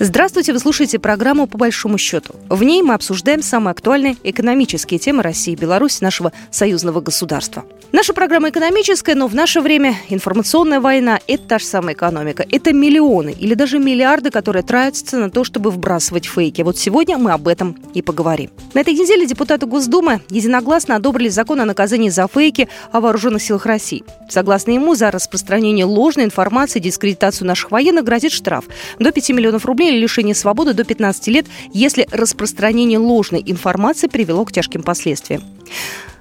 Здравствуйте, вы слушаете программу «По большому счету». В ней мы обсуждаем самые актуальные экономические темы России и Беларуси, нашего союзного государства. Наша программа экономическая, но в наше время информационная война – это та же самая экономика. Это миллионы или даже миллиарды, которые тратятся на то, чтобы вбрасывать фейки. Вот сегодня мы об этом и поговорим. На этой неделе депутаты Госдумы единогласно одобрили закон о наказании за фейки о вооруженных силах России. Согласно ему, за распространение ложной информации и дискредитацию наших военных грозит штраф до 5 миллионов рублей или лишение свободы до 15 лет, если распространение ложной информации привело к тяжким последствиям.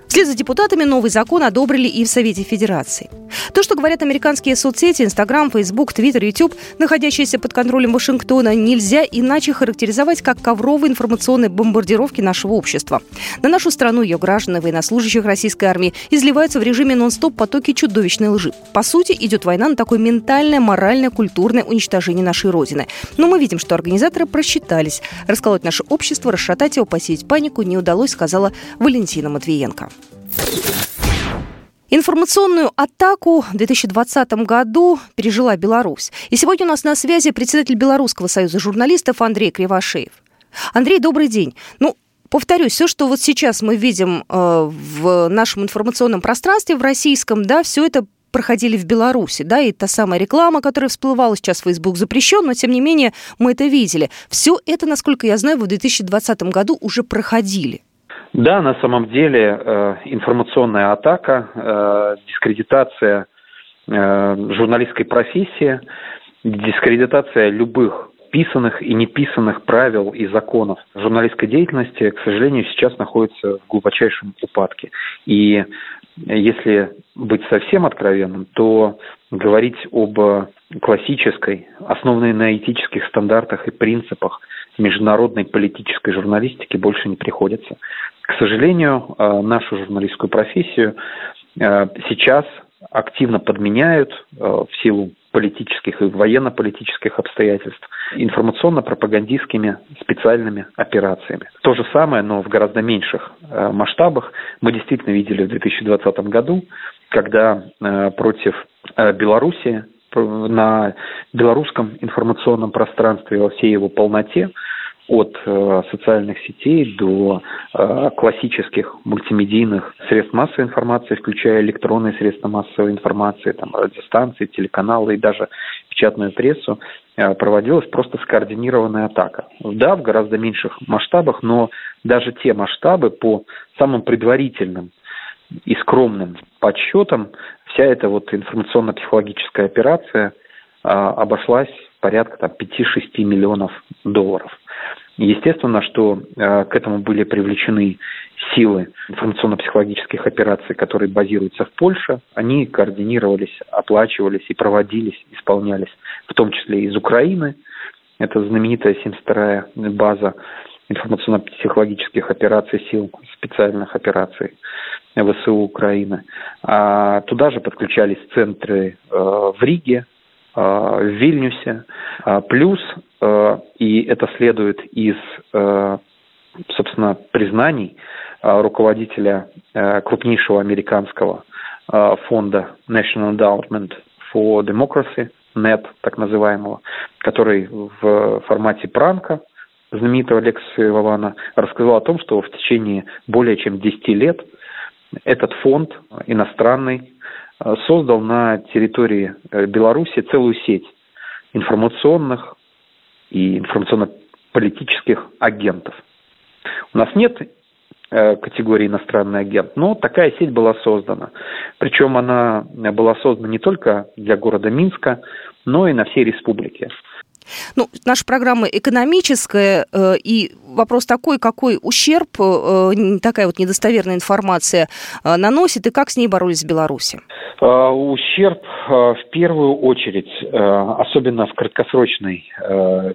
Вслед за депутатами новый закон одобрили и в Совете Федерации. То, что говорят американские соцсети, Инстаграм, Фейсбук, Твиттер, Ютуб, находящиеся под контролем Вашингтона, нельзя иначе характеризовать как ковровые информационные бомбардировки нашего общества. На нашу страну ее граждан и военнослужащих российской армии изливаются в режиме нон-стоп потоки чудовищной лжи. По сути, идет война на такое ментальное, моральное, культурное уничтожение нашей Родины. Но мы видим, что организаторы просчитались. Расколоть наше общество, расшатать его, посеять панику не удалось, сказала Валентина Матвиенко. Информационную атаку в 2020 году пережила Беларусь. И сегодня у нас на связи председатель Белорусского союза журналистов Андрей Кривошеев. Андрей, добрый день. Ну, повторюсь, все, что вот сейчас мы видим э, в нашем информационном пространстве, в российском, да, все это проходили в Беларуси, да, и та самая реклама, которая всплывала, сейчас Facebook запрещен, но тем не менее мы это видели. Все это, насколько я знаю, в 2020 году уже проходили. Да, на самом деле э, информационная атака, э, дискредитация э, журналистской профессии, дискредитация любых писанных и неписанных правил и законов журналистской деятельности, к сожалению, сейчас находится в глубочайшем упадке. И если быть совсем откровенным, то говорить об классической, основанной на этических стандартах и принципах международной политической журналистики больше не приходится. К сожалению, э, нашу журналистскую профессию э, сейчас активно подменяют э, в силу политических и военно-политических обстоятельств информационно-пропагандистскими специальными операциями. То же самое, но в гораздо меньших масштабах мы действительно видели в 2020 году, когда против Белоруссии на белорусском информационном пространстве во всей его полноте от э, социальных сетей до э, классических мультимедийных средств массовой информации, включая электронные средства массовой информации, там, радиостанции, телеканалы и даже печатную прессу, э, проводилась просто скоординированная атака. Да, в гораздо меньших масштабах, но даже те масштабы по самым предварительным и скромным подсчетам, вся эта вот информационно-психологическая операция обошлась порядка там, 5-6 миллионов долларов. Естественно, что э, к этому были привлечены силы информационно-психологических операций, которые базируются в Польше. Они координировались, оплачивались и проводились, исполнялись, в том числе из Украины. Это знаменитая 72-я база информационно-психологических операций сил специальных операций ВСУ Украины. А туда же подключались центры э, в Риге, Э, в Вильнюсе. А, плюс, и это следует из, э, собственно, признаний руководителя крупнейшего американского фонда National Endowment for Democracy, NET, так называемого, который в формате пранка знаменитого Лекса Вавана рассказал о том, что в течение более чем 10 лет этот фонд иностранный Э, создал на территории э, Беларуси целую сеть информационных и информационно-политических агентов. У нас нет э, категории иностранный агент, но такая сеть была создана. Причем она была создана не только для города Минска, но и на всей республике. Ну, наша программа экономическая, э, и вопрос такой, какой ущерб э, такая вот недостоверная информация наносит, и как с ней боролись в Беларуси? Ущерб в первую очередь, особенно в краткосрочной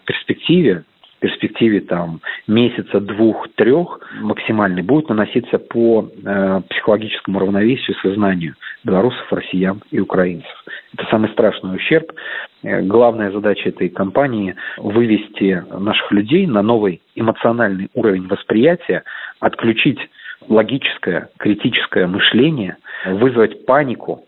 перспективе, перспективе там месяца двух-трех максимальный будет наноситься по э, психологическому равновесию сознанию белорусов, россиян и украинцев. Это самый страшный ущерб. Э, главная задача этой кампании – вывести наших людей на новый эмоциональный уровень восприятия, отключить логическое, критическое мышление, вызвать панику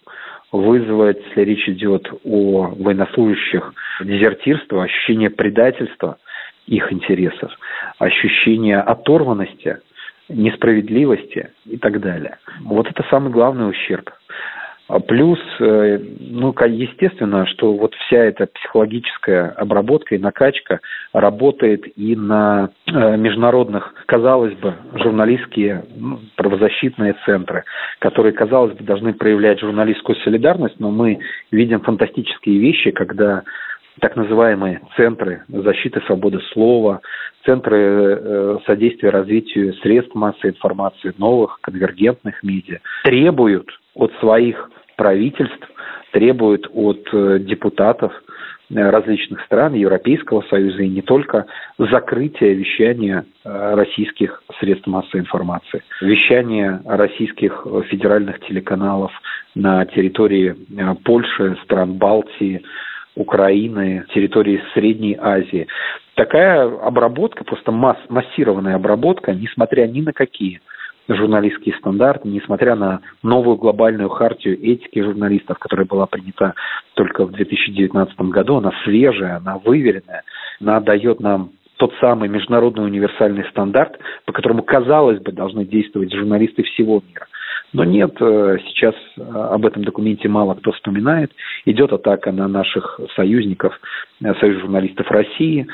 вызвать, если речь идет о военнослужащих, дезертирство, ощущение предательства их интересов, ощущение оторванности, несправедливости и так далее. Вот это самый главный ущерб. А плюс, э, ну, естественно, что вот вся эта психологическая обработка и накачка работает и на э, международных, казалось бы, журналистские ну, правозащитные центры, которые, казалось бы, должны проявлять журналистскую солидарность, но мы видим фантастические вещи, когда так называемые центры защиты свободы слова, центры э, содействия развитию средств массовой информации, новых конвергентных медиа, требуют от своих правительств, требуют от э, депутатов э, различных стран Европейского Союза и не только закрытия вещания э, российских средств массовой информации, вещания российских федеральных телеканалов на территории Польши, стран Балтии, Украины, территории Средней Азии. Такая обработка, просто масс, массированная обработка, несмотря ни на какие – журналистские стандарты, несмотря на новую глобальную хартию этики журналистов, которая была принята только в 2019 году, она свежая, она выверенная, она дает нам тот самый международный универсальный стандарт, по которому, казалось бы, должны действовать журналисты всего мира. Но нет, э, сейчас э, об этом документе мало кто вспоминает. Идет атака на наших союзников, э, Союз журналистов России,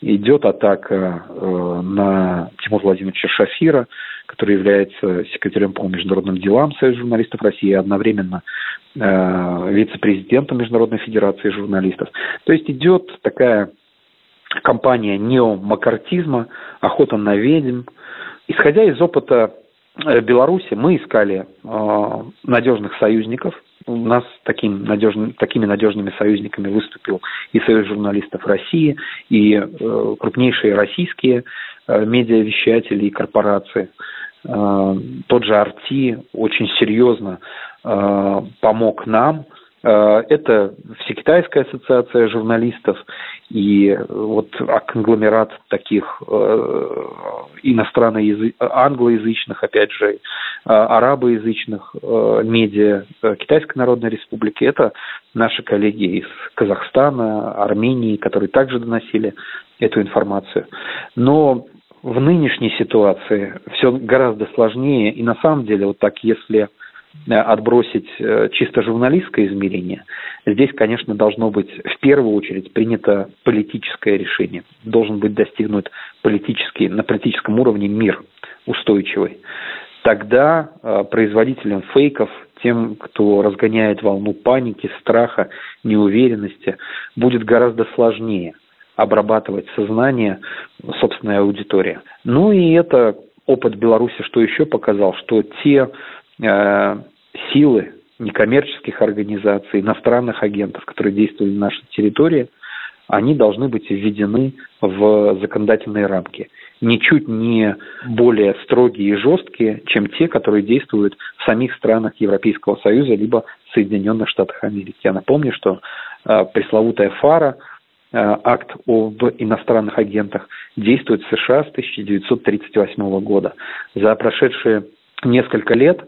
идет атака на Тимура Владимировича Шафира, который является секретарем по международным делам Союза журналистов России и одновременно вице-президентом Международной Федерации журналистов. То есть идет такая кампания неомакартизма, охота на ведьм. Исходя из опыта Беларуси, мы искали э, надежных союзников. У нас таким надежным, такими надежными союзниками выступил и Союз журналистов России, и э, крупнейшие российские э, медиавещатели и корпорации – Э, тот же Арти очень серьезно э, помог нам. Э, это Всекитайская ассоциация журналистов и вот конгломерат таких иностранноязычных, англоязычных, опять же, арабоязычных медиа Китайской Народной Республики. Это наши коллеги из Казахстана, Армении, которые также доносили эту информацию. Но в нынешней ситуации все гораздо сложнее. И на самом деле, вот так, если э, отбросить э, чисто журналистское измерение, здесь, конечно, должно быть в первую очередь принято политическое решение. Должен быть достигнут политический, на политическом уровне мир устойчивый. Тогда э, производителям фейков, тем, кто разгоняет волну паники, страха, неуверенности, будет гораздо сложнее обрабатывать сознание собственной аудитории. Ну и это опыт Беларуси, что еще показал, что те э, силы некоммерческих организаций, иностранных агентов, которые действуют на нашей территории, они должны быть введены в законодательные рамки. Ничуть не более строгие и жесткие, чем те, которые действуют в самих странах Европейского Союза либо Соединенных Штатах Америки. Я напомню, что э, пресловутая ФАРА – Э, акт об иностранных агентах действует в США с 1938 года. За прошедшие несколько лет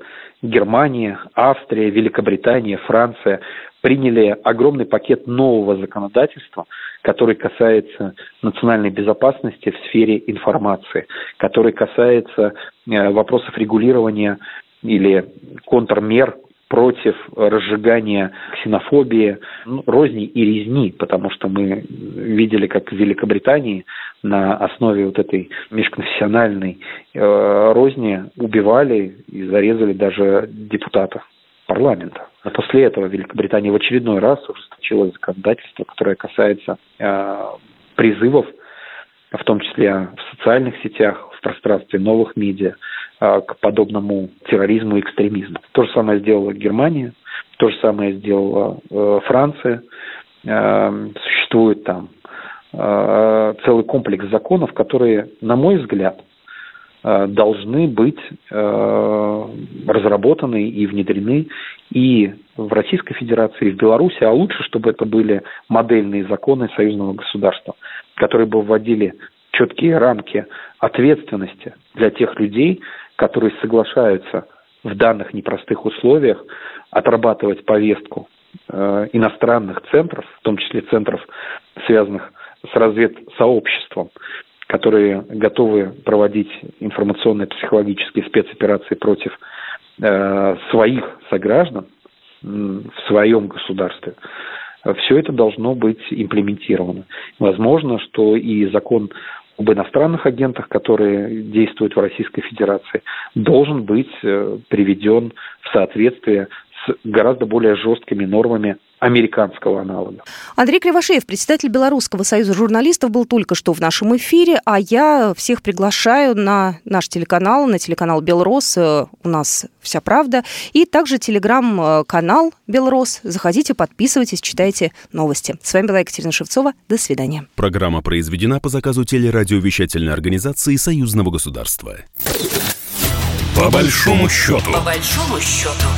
Германия, Австрия, Великобритания, Франция приняли огромный пакет нового законодательства, который касается национальной безопасности в сфере информации, который касается э, вопросов регулирования или контрмер против разжигания ксенофобии, ну, розни и резни, потому что мы видели, как в Великобритании на основе вот этой межконфессиональной э, розни убивали и зарезали даже депутата парламента. А после этого Великобритания в очередной раз ужесточила законодательство, которое касается э, призывов, в том числе в социальных сетях, в пространстве новых медиа, к подобному терроризму и экстремизму. То же самое сделала Германия, то же самое сделала э, Франция. Э, существует там э, целый комплекс законов, которые, на мой взгляд, должны быть разработаны и внедрены и в Российской Федерации, и в Беларуси, а лучше, чтобы это были модельные законы союзного государства, которые бы вводили четкие рамки ответственности для тех людей, которые соглашаются в данных непростых условиях отрабатывать повестку э, иностранных центров, в том числе центров, связанных с разведсообществом, которые готовы проводить информационные психологические спецоперации против э, своих сограждан в своем государстве. Все это должно быть имплементировано. Возможно, что и закон об иностранных агентах, которые действуют в Российской Федерации, должен быть э, приведен в соответствие с гораздо более жесткими нормами американского аналога. Андрей Кривошеев, председатель Белорусского союза журналистов, был только что в нашем эфире, а я всех приглашаю на наш телеканал, на телеканал Белрос, э, у нас вся правда, и также телеграм-канал Белрос. Заходите, подписывайтесь, читайте новости. С вами была Екатерина Шевцова. До свидания. Программа произведена по заказу телерадиовещательной организации Союзного государства. По большому счету. По большому счету.